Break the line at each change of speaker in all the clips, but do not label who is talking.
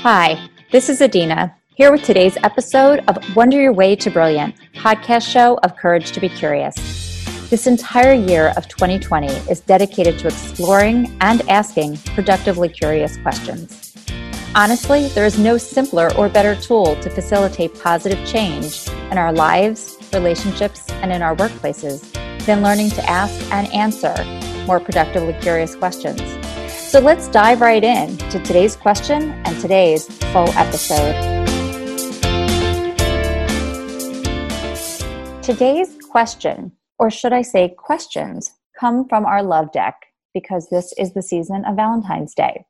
Hi, this is Adina, here with today's episode of Wonder Your Way to Brilliant, podcast show of Courage to be Curious. This entire year of 2020 is dedicated to exploring and asking productively curious questions. Honestly, there is no simpler or better tool to facilitate positive change in our lives, relationships, and in our workplaces than learning to ask and answer more productively curious questions. So let's dive right in to today's question and today's full episode. Today's question, or should I say questions, come from our love deck because this is the season of Valentine's Day.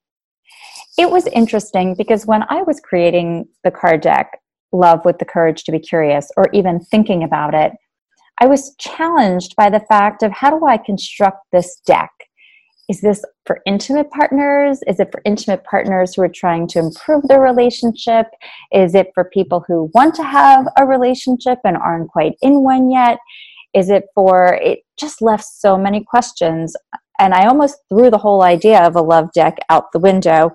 It was interesting because when I was creating the card deck, Love with the Courage to be Curious, or even thinking about it, I was challenged by the fact of how do I construct this deck? Is this for intimate partners? Is it for intimate partners who are trying to improve their relationship? Is it for people who want to have a relationship and aren't quite in one yet? Is it for, it just left so many questions. And I almost threw the whole idea of a love deck out the window.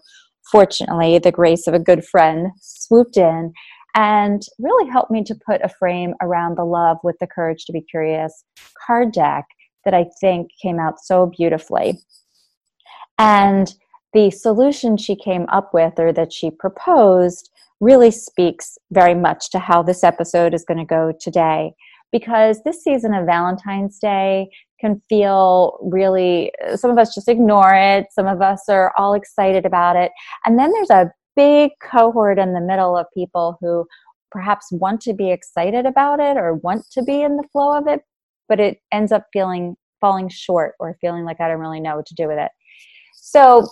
Fortunately, the grace of a good friend swooped in and really helped me to put a frame around the love with the courage to be curious card deck that I think came out so beautifully. And the solution she came up with or that she proposed really speaks very much to how this episode is going to go today. Because this season of Valentine's Day can feel really, uh, some of us just ignore it, some of us are all excited about it. And then there's a big cohort in the middle of people who perhaps want to be excited about it or want to be in the flow of it, but it ends up feeling falling short or feeling like I don't really know what to do with it. So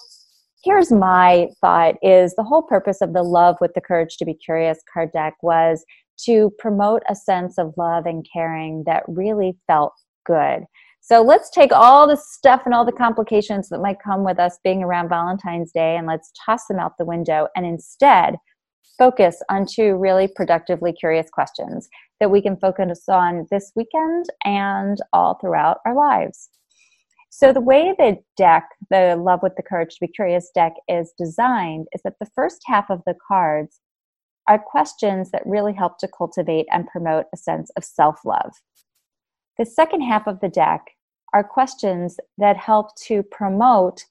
here's my thought is the whole purpose of the love with the courage to be curious card deck was to promote a sense of love and caring that really felt good so let's take all the stuff and all the complications that might come with us being around Valentine's Day and let's toss them out the window and instead focus on two really productively curious questions that we can focus on this weekend and all throughout our lives. So, the way the deck, the Love with the Courage to be Curious deck, is designed is that the first half of the cards are questions that really help to cultivate and promote a sense of self love. The second half of the deck are questions that help to promote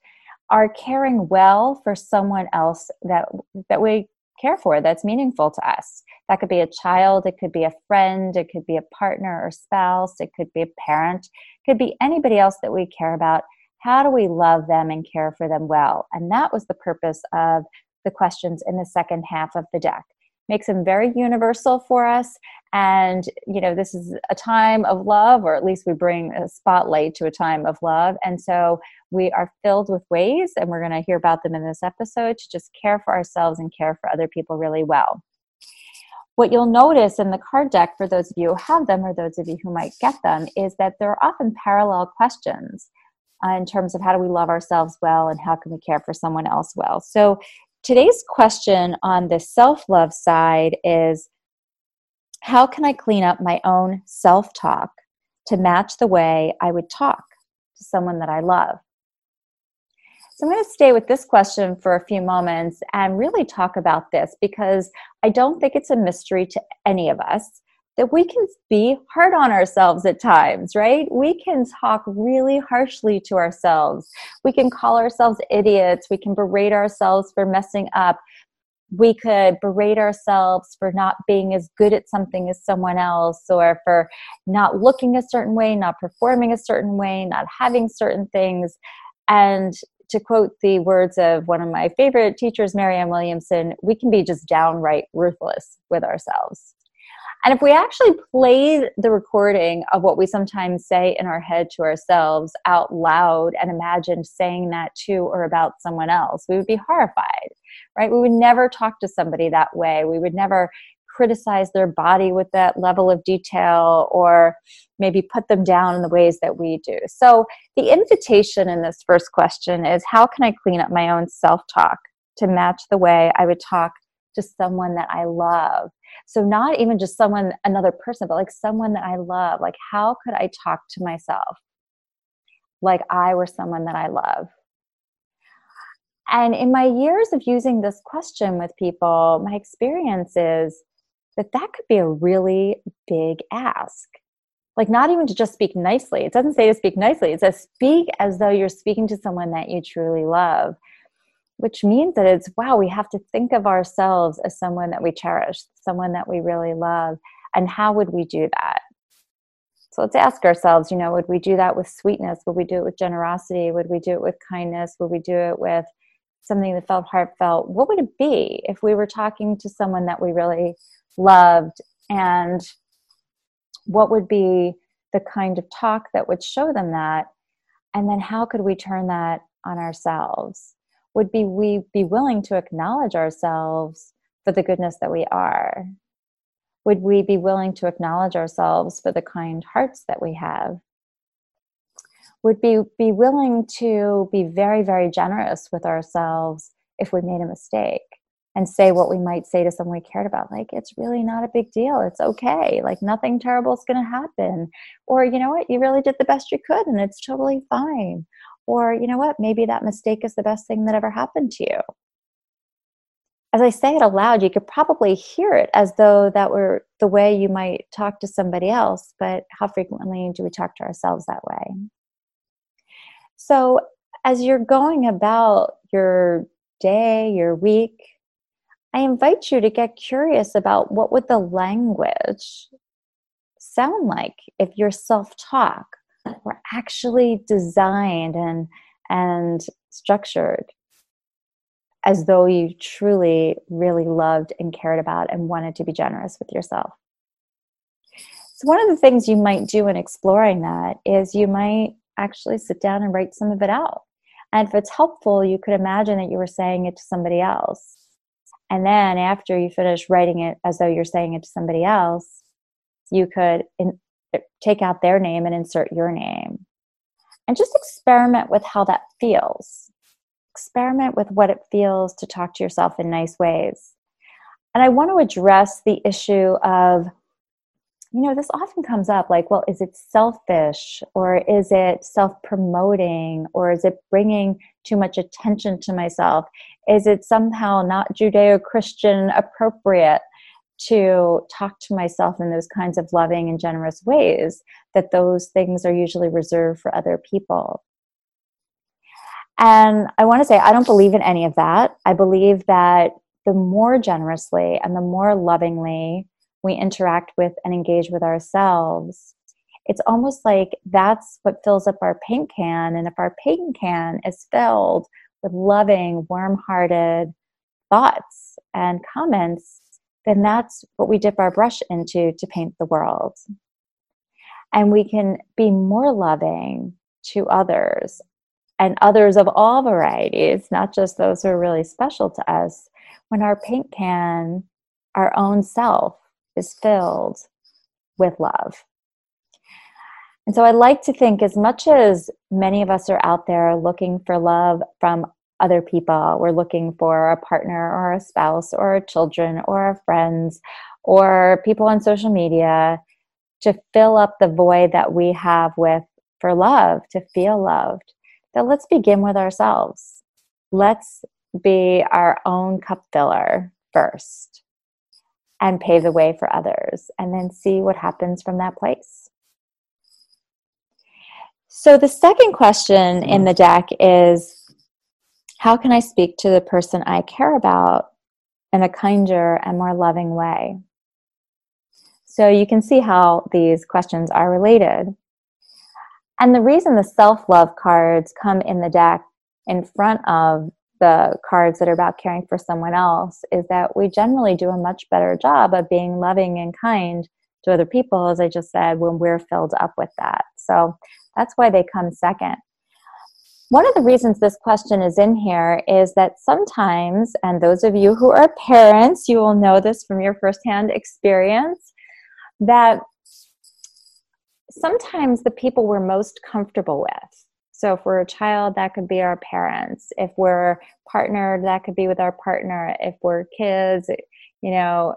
our caring well for someone else that that we care for that's meaningful to us. That could be a child it could be a friend it could be a partner or spouse it could be a parent it could be anybody else that we care about. How do we love them and care for them well? And that was the purpose of the questions in the second half of the deck. Makes them very universal for us. And you know this is a time of love or at least we bring a spotlight to a time of love. And so we are filled with ways and we're going to hear about them in this episode to just care for ourselves and care for other people really well what you'll notice in the card deck for those of you who have them or those of you who might get them is that there are often parallel questions uh, in terms of how do we love ourselves well and how can we care for someone else well so today's question on the self love side is how can I clean up my own self talk to match the way I would talk to someone that I love? So I'm going to stay with this question for a few moments and really talk about this because I don't think it's a mystery to any of us that we can be hard on ourselves at times, right? We can talk really harshly to ourselves. We can call ourselves idiots. We can berate ourselves for messing up we could berate ourselves for not being as good at something as someone else or for not looking a certain way, not performing a certain way, not having certain things. And to quote the words of one of my favorite teachers, Marianne Williamson, we can be just downright ruthless with ourselves. And if we actually played the recording of what we sometimes say in our head to ourselves out loud and imagined saying that to or about someone else, we would be horrified, right? We would never talk to somebody that way. We would never criticize their body with that level of detail or maybe put them down in the ways that we do. So, the invitation in this first question is how can I clean up my own self talk to match the way I would talk to someone that I love? So, not even just someone, another person, but like someone that I love. Like, how could I talk to myself like I were someone that I love? And in my years of using this question with people, my experience is that that could be a really big ask. Like, not even to just speak nicely. It doesn't say to speak nicely, it says speak as though you're speaking to someone that you truly love, which means that it's wow, we have to think of ourselves as someone that we cherish, someone that we really love. And how would we do that? So let's ask ourselves, you know, would we do that with sweetness? Would we do it with generosity? Would we do it with kindness? Would we do it with something that felt heartfelt? What would it be if we were talking to someone that we really loved? And what would be the kind of talk that would show them that? And then how could we turn that on ourselves? Would be we be willing to acknowledge ourselves for the goodness that we are? would we be willing to acknowledge ourselves for the kind hearts that we have? Would we be willing to be very, very generous with ourselves if we made a mistake and say what we might say to someone we cared about? Like, it's really not a big deal. It's okay. Like, nothing terrible is going to happen. Or, you know what? You really did the best you could and it's totally fine. Or, you know what? Maybe that mistake is the best thing that ever happened to you as I say it aloud, you could probably hear it as though that were the way you might talk to somebody else, but how frequently do we talk to ourselves that way? So, as you're going about your day, your week, I invite you to get curious about what would the language sound like if your self-talk were actually designed and and structured as though you truly, really loved and cared about and wanted to be generous with yourself. So, one of the things you might do in exploring that is you might actually sit down and write some of it out. And if it's helpful, you could imagine that you were saying it to somebody else. And then after you finish writing it as though you're saying it to somebody else, you could in, er, take out their name and insert your name. And just experiment with how that feels experiment with what it feels to talk to yourself in nice ways. And I want to address the issue of, you know, this often comes up like, well, is it selfish or is it self promoting or is it bringing too much attention to myself? Is it somehow not Judeo Christian appropriate to talk to myself in those kinds of loving and generous ways? That those things are usually reserved for other people. And I want to say, I don't believe in any of that. I believe that the more generously and the more lovingly we interact with and engage with ourselves, it's almost like that's what fills up our paint can. And if our paint can is filled with loving, warm hearted thoughts and comments, then that's what we dip our brush into to paint the world. And we can be more loving to others and others of all varieties, not just those who are really special to us, when our paint can, our own self, is filled with love. And so I like to think, as much as many of us are out there looking for love from other people, we're looking for a partner or a spouse or a children or our friends or people on social media to fill up the void that we have with for love, to feel loved that let's begin with ourselves. Let's be our own cup filler first and pave the way for others, and then see what happens from that place. So, the second question in the deck is How can I speak to the person I care about in a kinder and more loving way? So, you can see how these questions are related. And the reason the self love cards come in the deck in front of the cards that are about caring for someone else is that we generally do a much better job of being loving and kind to other people, as I just said, when we're filled up with that. So that's why they come second. One of the reasons this question is in here is that sometimes, and those of you who are parents, you will know this from your firsthand experience, that sometimes the people we're most comfortable with. So if we're a child, that could be our parents. If we're partnered, that could be with our partner. If we're kids, you know,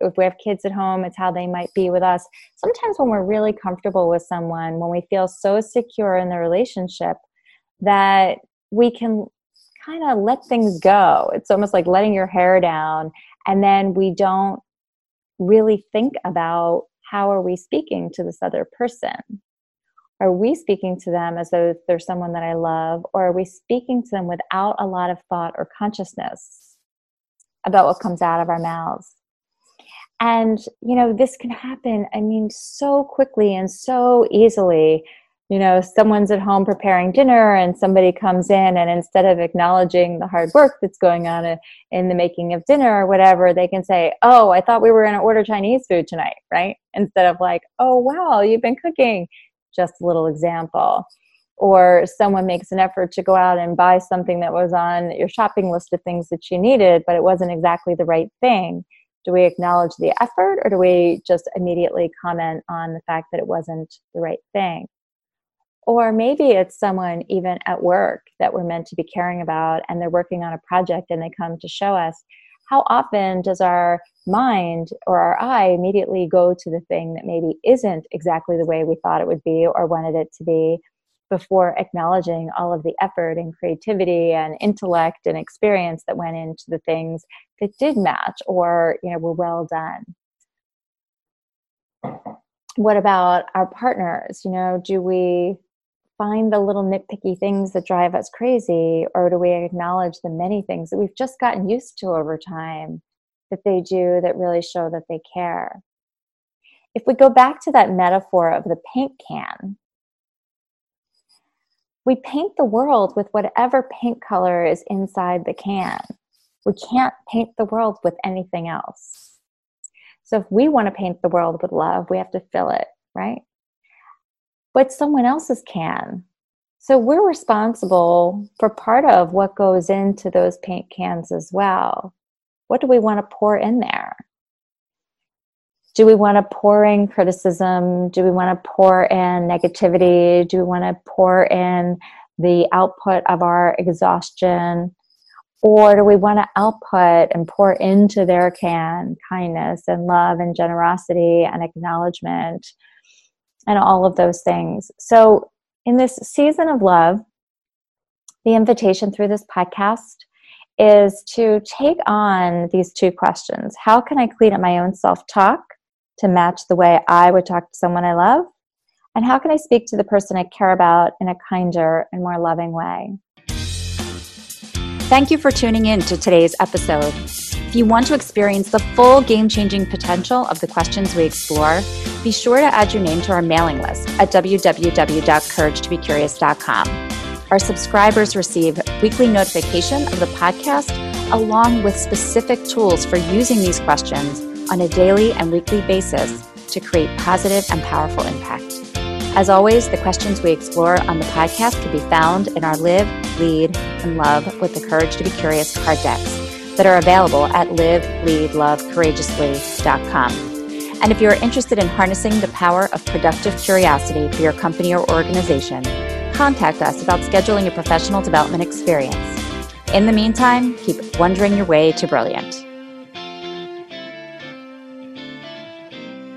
if we have kids at home, it's how they might be with us. Sometimes when we're really comfortable with someone, when we feel so secure in the relationship that we can kind of let things go. It's almost like letting your hair down. And then we don't really think about how are we speaking to this other person? Are we speaking to them as though they're someone that I love? Or are we speaking to them without a lot of thought or consciousness about what comes out of our mouths? And, you know, this can happen, I mean, so quickly and so easily you know someone's at home preparing dinner and somebody comes in and instead of acknowledging the hard work that's going on in the making of dinner or whatever they can say oh i thought we were going to order chinese food tonight right instead of like oh wow you've been cooking just a little example or someone makes an effort to go out and buy something that was on your shopping list of things that you needed but it wasn't exactly the right thing do we acknowledge the effort or do we just immediately comment on the fact that it wasn't the right thing or maybe it's someone even at work that we're meant to be caring about and they're working on a project and they come to show us. How often does our mind or our eye immediately go to the thing that maybe isn't exactly the way we thought it would be or wanted it to be before acknowledging all of the effort and creativity and intellect and experience that went into the things that did match or you know were well done? What about our partners? You know do we find the little nitpicky things that drive us crazy, or do we acknowledge the many things that we've just gotten used to over time that they do that really show that they care? If we go back to that metaphor of the paint can, we paint the world with whatever paint color is inside the can. We can't paint the world with anything else. So if we want to paint the world with love, we have to fill it, right? But someone else's can. So we're responsible for part of what goes into those paint cans as well. What do we want to pour in there? Do we want to pour in criticism? Do we want to pour in negativity? Do we want to pour in the output of our exhaustion? Or do we want to output and pour into their can kindness and love and generosity and acknowledgement and all of those things. So, in this season of love, the invitation through this podcast is to take on these two questions How can I clean up my own self talk to match the way I would talk to someone I love? And how can I speak to the person I care about in a kinder and more loving way? Thank you for tuning in to today's episode. If you want to experience the full game changing potential of the questions we explore, be sure to add your name to our mailing list at www.couragetobecurious.com. Our subscribers receive weekly notification of the podcast along with specific tools for using these questions on a daily and weekly basis to create positive and powerful impact. As always, the questions we explore on the podcast can be found in our Live, Lead, and Love with the Courage to Be Curious card decks that are available at liveleadlovecourageously.com. And if you're interested in harnessing the power of productive curiosity for your company or organization, contact us about scheduling a professional development experience. In the meantime, keep wondering your way to brilliant.